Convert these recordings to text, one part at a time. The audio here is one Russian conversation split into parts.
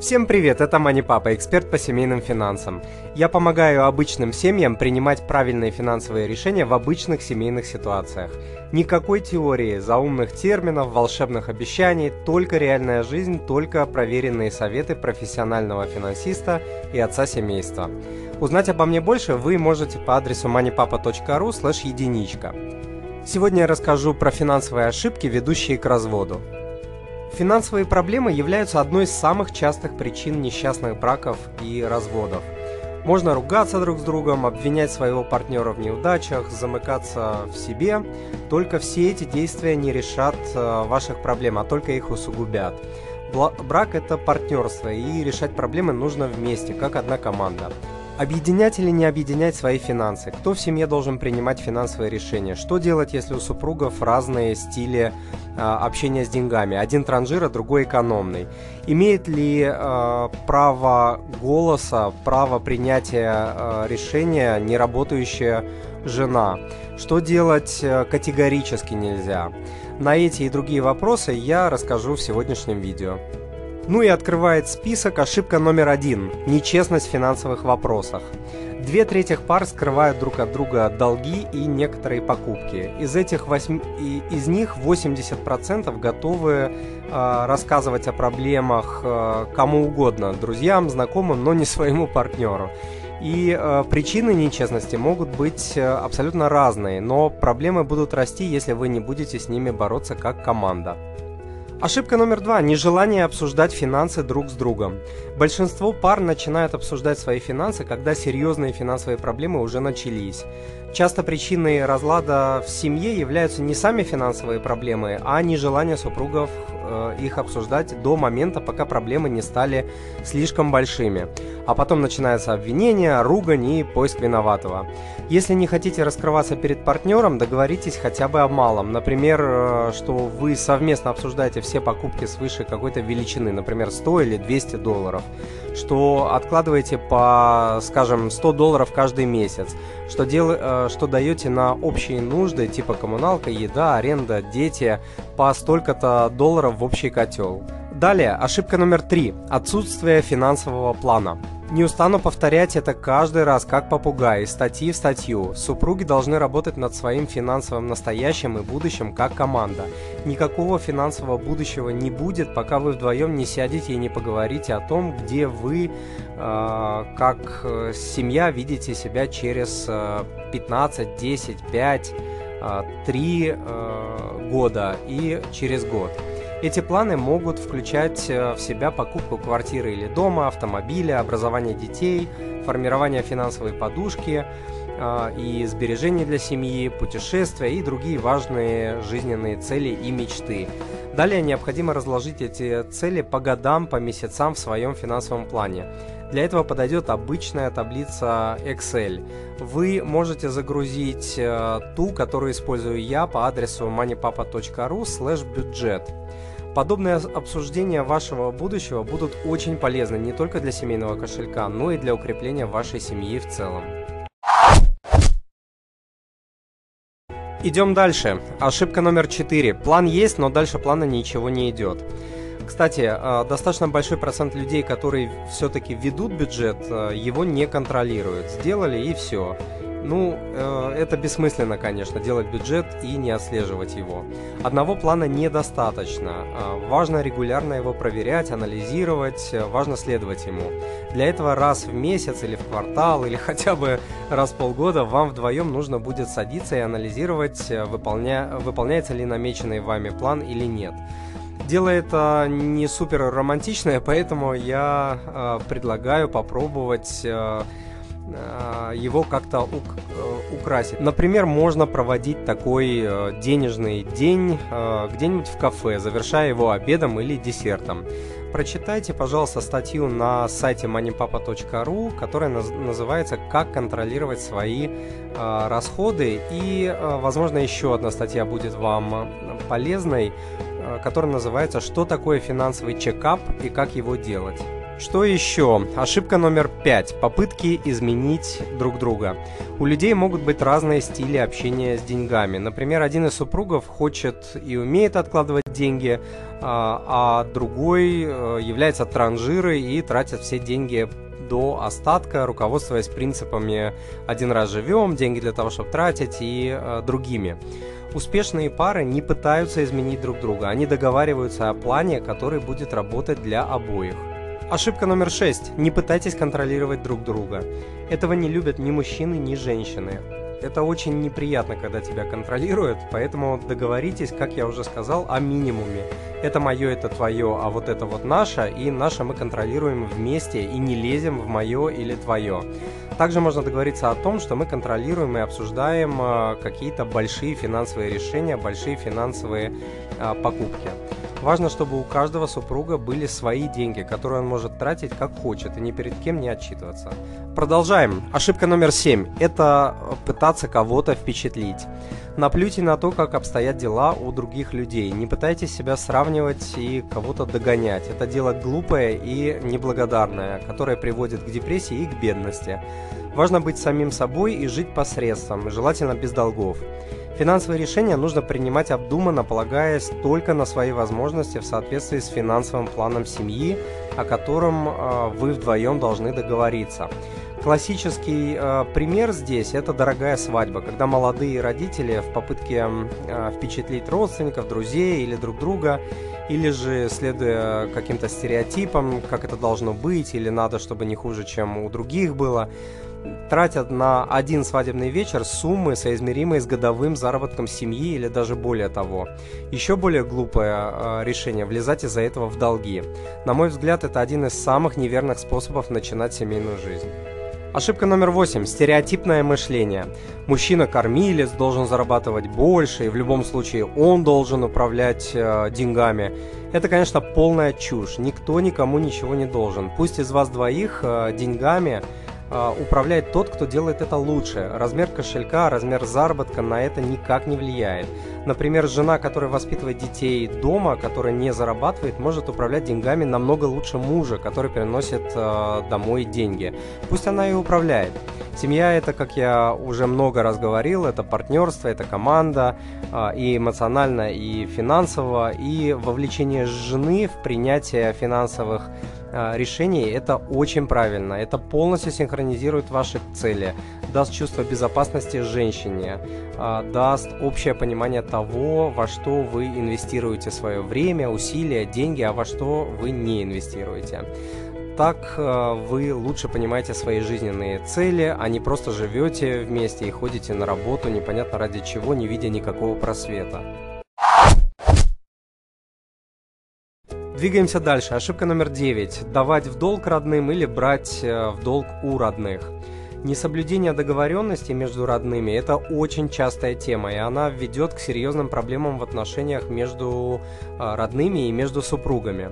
Всем привет, это Мани Папа, эксперт по семейным финансам. Я помогаю обычным семьям принимать правильные финансовые решения в обычных семейных ситуациях. Никакой теории, заумных терминов, волшебных обещаний, только реальная жизнь, только проверенные советы профессионального финансиста и отца семейства. Узнать обо мне больше вы можете по адресу moneypapa.ru единичка. Сегодня я расскажу про финансовые ошибки, ведущие к разводу. Финансовые проблемы являются одной из самых частых причин несчастных браков и разводов. Можно ругаться друг с другом, обвинять своего партнера в неудачах, замыкаться в себе. Только все эти действия не решат э, ваших проблем, а только их усугубят. Брак – это партнерство, и решать проблемы нужно вместе, как одна команда. Объединять или не объединять свои финансы? Кто в семье должен принимать финансовые решения? Что делать, если у супругов разные стили общения с деньгами? Один транжир, а другой экономный. Имеет ли э, право голоса, право принятия э, решения неработающая жена? Что делать э, категорически нельзя? На эти и другие вопросы я расскажу в сегодняшнем видео. Ну и открывает список ошибка номер один – нечестность в финансовых вопросах. Две трети пар скрывают друг от друга долги и некоторые покупки. Из, этих 8, из них 80% готовы э, рассказывать о проблемах э, кому угодно, друзьям, знакомым, но не своему партнеру. И э, причины нечестности могут быть абсолютно разные, но проблемы будут расти, если вы не будете с ними бороться как команда. Ошибка номер два – нежелание обсуждать финансы друг с другом. Большинство пар начинают обсуждать свои финансы, когда серьезные финансовые проблемы уже начались. Часто причиной разлада в семье являются не сами финансовые проблемы, а нежелание супругов э, их обсуждать до момента, пока проблемы не стали слишком большими. А потом начинается обвинение, ругань и поиск виноватого. Если не хотите раскрываться перед партнером, договоритесь хотя бы о малом. Например, э, что вы совместно обсуждаете все покупки свыше какой-то величины, например, 100 или 200 долларов. Что откладываете по, скажем, 100 долларов каждый месяц. Что, дел, э, что даете на общие нужды, типа коммуналка, еда, аренда, дети, по столько-то долларов в общий котел. Далее, ошибка номер три. Отсутствие финансового плана. Не устану повторять это каждый раз, как попугай, из статьи в статью. Супруги должны работать над своим финансовым настоящим и будущим как команда. Никакого финансового будущего не будет, пока вы вдвоем не сядете и не поговорите о том, где вы, э, как семья, видите себя через э, 15, 10, 5, э, 3 э, года и через год. Эти планы могут включать э, в себя покупку квартиры или дома, автомобиля, образование детей, формирование финансовой подушки э, и сбережений для семьи, путешествия и другие важные жизненные цели и мечты. Далее необходимо разложить эти цели по годам, по месяцам в своем финансовом плане. Для этого подойдет обычная таблица Excel. Вы можете загрузить э, ту, которую использую я по адресу moneypapa.ru бюджет. Подобные обсуждения вашего будущего будут очень полезны не только для семейного кошелька, но и для укрепления вашей семьи в целом. Идем дальше. Ошибка номер 4. План есть, но дальше плана ничего не идет. Кстати, э, достаточно большой процент людей, которые все-таки ведут бюджет, э, его не контролируют. Сделали и все. Ну, э, это бессмысленно, конечно, делать бюджет и не отслеживать его. Одного плана недостаточно. Э, важно регулярно его проверять, анализировать, э, важно следовать ему. Для этого раз в месяц или в квартал, или хотя бы раз в полгода вам вдвоем нужно будет садиться и анализировать, э, выполня... выполняется ли намеченный вами план или нет. Дело это не супер романтичное, поэтому я э, предлагаю попробовать э, его как-то ук э, украсить. Например, можно проводить такой э, денежный день где-нибудь в кафе, завершая его обедом или десертом. Прочитайте, пожалуйста, статью на сайте moneypapa.ru, которая называется «Как контролировать свои расходы». И, возможно, еще одна статья будет вам полезной, которая называется «Что такое финансовый чекап и как его делать». Что еще? Ошибка номер пять. Попытки изменить друг друга. У людей могут быть разные стили общения с деньгами. Например, один из супругов хочет и умеет откладывать деньги, а, а другой э, является транжирой и тратит все деньги до остатка, руководствуясь принципами «один раз живем», «деньги для того, чтобы тратить» и э, другими. Успешные пары не пытаются изменить друг друга, они договариваются о плане, который будет работать для обоих. Ошибка номер шесть. Не пытайтесь контролировать друг друга. Этого не любят ни мужчины, ни женщины. Это очень неприятно, когда тебя контролируют, поэтому договоритесь, как я уже сказал, о минимуме. Это мое, это твое, а вот это вот наше, и наше мы контролируем вместе и не лезем в мое или твое. Также можно договориться о том, что мы контролируем и обсуждаем э, какие-то большие финансовые решения, большие финансовые э, покупки. Важно, чтобы у каждого супруга были свои деньги, которые он может тратить как хочет и ни перед кем не отчитываться. Продолжаем. Ошибка номер семь – это пытаться кого-то впечатлить. Наплюйте на то, как обстоят дела у других людей. Не пытайтесь себя сравнивать и кого-то догонять. Это дело глупое и неблагодарное, которое приводит к депрессии и к бедности. Важно быть самим собой и жить посредством, желательно без долгов. Финансовые решения нужно принимать обдуманно, полагаясь только на свои возможности в соответствии с финансовым планом семьи, о котором э, вы вдвоем должны договориться. Классический э, пример здесь – это дорогая свадьба, когда молодые родители в попытке э, впечатлить родственников, друзей или друг друга, или же следуя каким-то стереотипам, как это должно быть, или надо, чтобы не хуже, чем у других было – тратят на один свадебный вечер суммы, соизмеримые с годовым заработком семьи или даже более того. Еще более глупое э, решение – влезать из-за этого в долги. На мой взгляд, это один из самых неверных способов начинать семейную жизнь. Ошибка номер восемь. Стереотипное мышление. Мужчина-кормилец должен зарабатывать больше, и в любом случае он должен управлять э, деньгами. Это, конечно, полная чушь. Никто никому ничего не должен. Пусть из вас двоих э, деньгами управляет тот, кто делает это лучше. Размер кошелька, размер заработка на это никак не влияет. Например, жена, которая воспитывает детей дома, которая не зарабатывает, может управлять деньгами намного лучше мужа, который приносит э, домой деньги. Пусть она и управляет. Семья это, как я уже много раз говорил, это партнерство, это команда, э, и эмоционально, и финансово, и вовлечение жены в принятие финансовых а, решений, это очень правильно. Это полностью синхронизирует ваши цели, даст чувство безопасности женщине, а, даст общее понимание того, во что вы инвестируете свое время, усилия, деньги, а во что вы не инвестируете. Так а, вы лучше понимаете свои жизненные цели, а не просто живете вместе и ходите на работу непонятно ради чего, не видя никакого просвета. Двигаемся дальше. Ошибка номер 9. Давать в долг родным или брать э, в долг у родных. Несоблюдение договоренности между родными – это очень частая тема, и она ведет к серьезным проблемам в отношениях между э, родными и между супругами.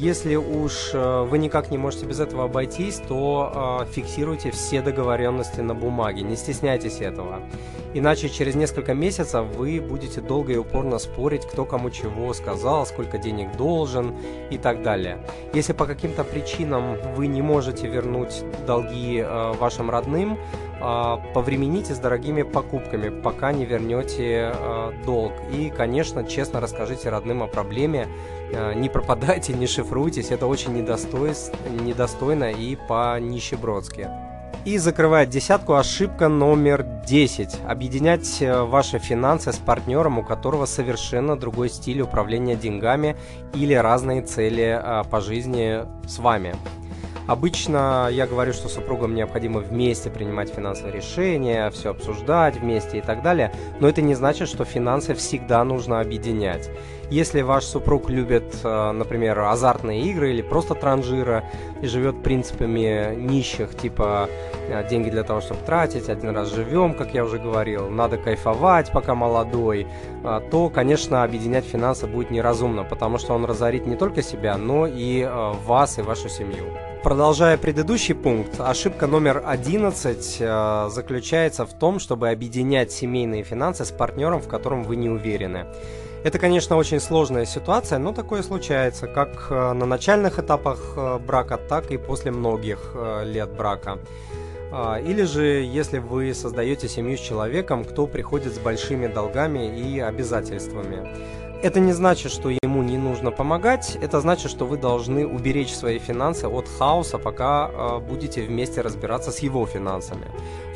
Если уж э, вы никак не можете без этого обойтись, то э, фиксируйте все договоренности на бумаге, не стесняйтесь этого. Иначе через несколько месяцев вы будете долго и упорно спорить, кто кому чего сказал, сколько денег должен и так далее. Если по каким-то причинам вы не можете вернуть долги э, вашим родным, повремените с дорогими покупками, пока не вернете долг. И, конечно, честно расскажите родным о проблеме, Э, не пропадайте, не шифруйтесь, это очень недостой... недостойно и по-нищебродски. И закрывает десятку ошибка номер 10. Объединять э, ваши финансы с партнером, у которого совершенно другой стиль управления деньгами или разные цели по жизни с вами. Обычно я говорю, что супругам необходимо вместе принимать финансовые решения, все обсуждать вместе и так далее, но это не значит, что финансы всегда нужно объединять. Если ваш супруг любит, э, например, азартные игры или просто транжира и живет принципами нищих, типа э, деньги для того, чтобы тратить, один раз живем, как я уже говорил, надо кайфовать, пока молодой, э, то, конечно, объединять финансы будет неразумно, потому что он разорит не только себя, но и вас и вашу семью. Продолжая предыдущий пункт, ошибка номер 11 э, заключается в том, чтобы объединять семейные финансы с партнером, в котором вы не уверены. Это, конечно, очень сложная ситуация, но такое случается как э, на начальных этапах э, брака, так и после многих э, лет брака. А, или же, если вы создаете семью с человеком, кто приходит с большими долгами и обязательствами. Это не значит, что ему не нужно помогать, это значит, что вы должны уберечь свои финансы от хаоса, пока будете вместе разбираться с его финансами.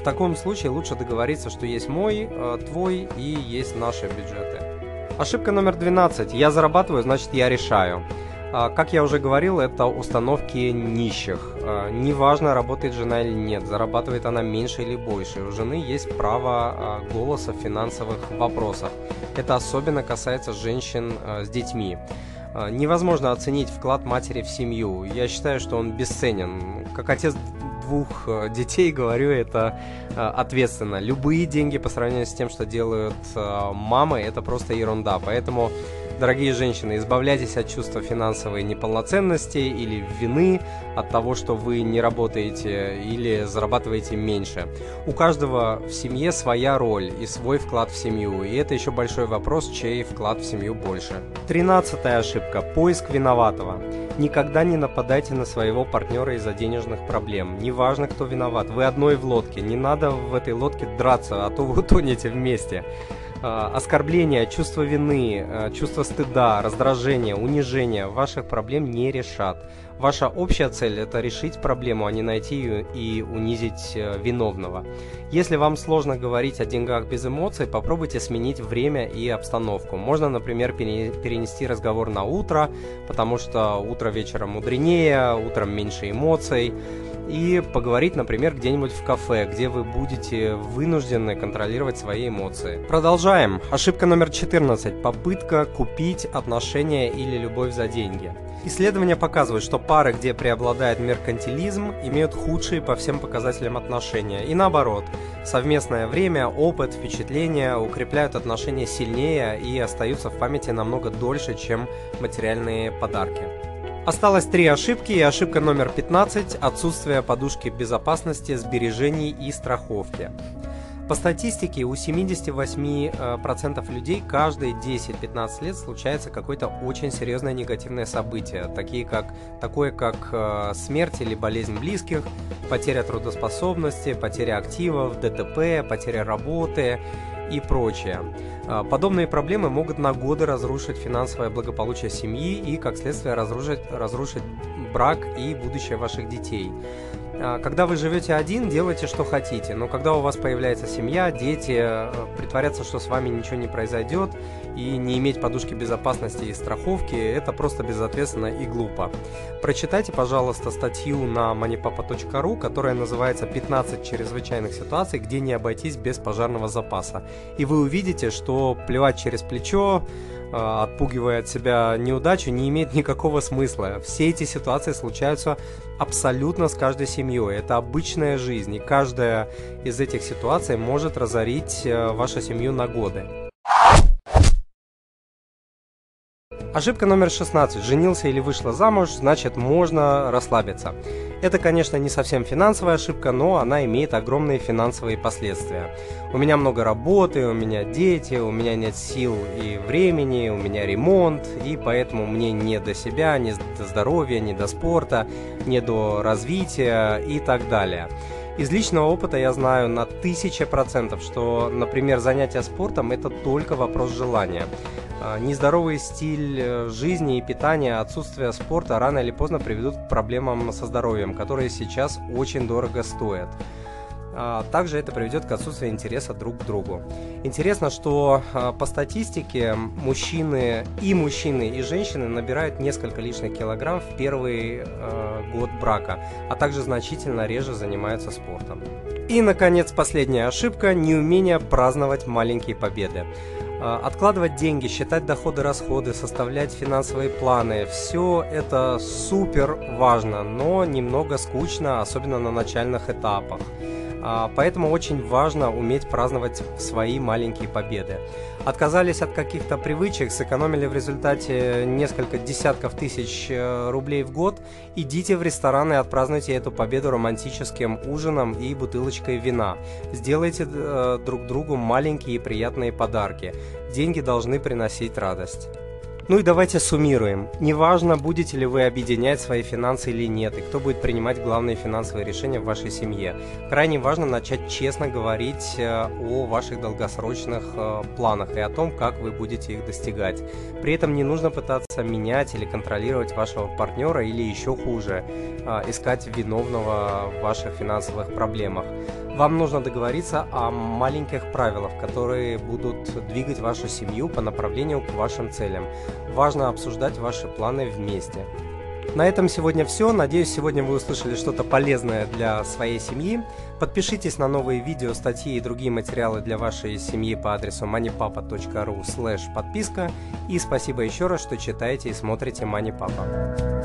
В таком случае лучше договориться, что есть мой, твой и есть наши бюджеты. Ошибка номер 12. Я зарабатываю, значит я решаю. А, как я уже говорил, это установки нищих. А, неважно, работает жена или нет, зарабатывает она меньше или больше. У жены есть право а, голоса в финансовых вопросах. Это особенно касается женщин с детьми. Невозможно оценить вклад матери в семью. Я считаю, что он бесценен. Как отец двух э, детей говорю это э, ответственно. Любые деньги по сравнению с тем, что делают э, мамы, это просто ерунда. Поэтому Дорогие женщины, избавляйтесь от чувства финансовой неполноценности или вины от того, что вы не работаете или зарабатываете меньше. У каждого в семье своя роль и свой вклад в семью, и это еще большой вопрос, чей вклад в семью больше. Тринадцатая ошибка – поиск виноватого. Никогда не нападайте на своего партнера из-за денежных проблем. Неважно, кто виноват, вы одной в лодке, не надо в этой лодке драться, а то вы утонете вместе. Э, оскорбления, чувство вины, э, чувство стыда, раздражения, унижения ваших проблем не решат. Ваша общая цель – это решить проблему, а не найти ее и унизить э, виновного. Если вам сложно говорить о деньгах без эмоций, попробуйте сменить время и обстановку. Можно, например, перенести разговор на утро, потому что утро вечером мудренее, утром меньше эмоций и поговорить, например, где-нибудь в кафе, где вы будете вынуждены контролировать свои эмоции. Продолжаем. Ошибка номер 14. Попытка купить отношения или любовь за деньги. Исследования показывают, что пары, где преобладает меркантилизм, имеют худшие по всем показателям отношения. И наоборот, совместное время, опыт, впечатления укрепляют отношения сильнее и остаются в памяти намного дольше, чем материальные подарки. Осталось три ошибки, и ошибка номер 15 – отсутствие подушки безопасности, сбережений и страховки. По статистике, у 78% людей каждые 10-15 лет случается какое-то очень серьезное негативное событие, такие как, такое как э, смерть или болезнь близких, потеря трудоспособности, потеря активов, ДТП, потеря работы и прочее. А, подобные проблемы могут на годы разрушить финансовое благополучие семьи и, как следствие, разрушить, разрушить брак и будущее ваших детей. А, когда вы живете один, делайте, что хотите. Но когда у вас появляется семья, дети, э, притворяться, что с вами ничего не произойдет, и не иметь подушки безопасности и страховки, это просто безответственно и глупо. Прочитайте, пожалуйста, статью на moneypapa.ru, которая называется «15 чрезвычайных ситуаций, где не обойтись без пожарного запаса». И вы увидите, что плевать через плечо, Э, отпугивая от себя неудачу, не имеет никакого смысла. Все эти ситуации случаются абсолютно с каждой семьей. Это обычная жизнь, и каждая из этих ситуаций может разорить э, вашу семью на годы. Ошибка номер 16. Женился или вышла замуж, значит можно расслабиться. Это, конечно, не совсем финансовая ошибка, но она имеет огромные финансовые последствия. У меня много работы, у меня дети, у меня нет сил и времени, у меня ремонт, и поэтому мне не до себя, не до здоровья, не до спорта, не до развития и так далее. Из личного опыта я знаю на тысячи процентов, что, например, занятие спортом – это только вопрос желания. А, нездоровый стиль э, жизни и питания, отсутствие спорта рано или поздно приведут к проблемам со здоровьем, которые сейчас очень дорого стоят. А, также это приведет к отсутствию интереса друг к другу. Интересно, что а, по статистике мужчины и мужчины и женщины набирают несколько лишних килограмм в первый год брака, а также значительно реже занимаются спортом. И, наконец, последняя ошибка – неумение праздновать маленькие победы. Откладывать деньги, считать доходы-расходы, составлять финансовые планы – все это супер важно, но немного скучно, особенно на начальных этапах. А, поэтому очень важно уметь праздновать свои маленькие победы. Отказались от каких-то привычек, сэкономили в результате несколько десятков тысяч э, рублей в год, идите в ресторан и отпразднуйте эту победу романтическим ужином и бутылочкой вина. Сделайте э, друг другу маленькие приятные подарки. Деньги должны приносить радость. Ну и давайте суммируем. Неважно, будете ли вы объединять свои финансы или нет, и кто будет принимать главные финансовые решения в вашей семье. Крайне важно начать честно говорить э, о ваших долгосрочных э, планах и о том, как вы будете их достигать. При этом не нужно пытаться менять или контролировать вашего партнера или еще хуже, э, искать виновного в ваших финансовых проблемах. Вам нужно договориться о маленьких правилах, которые будут двигать вашу семью по направлению к вашим целям. Важно обсуждать ваши планы вместе. На этом сегодня все. Надеюсь, сегодня вы услышали что-то полезное для своей семьи. Подпишитесь на новые видео, статьи и другие материалы для вашей семьи по адресу moneypapa.ru подписка. И спасибо еще раз, что читаете и смотрите Papa.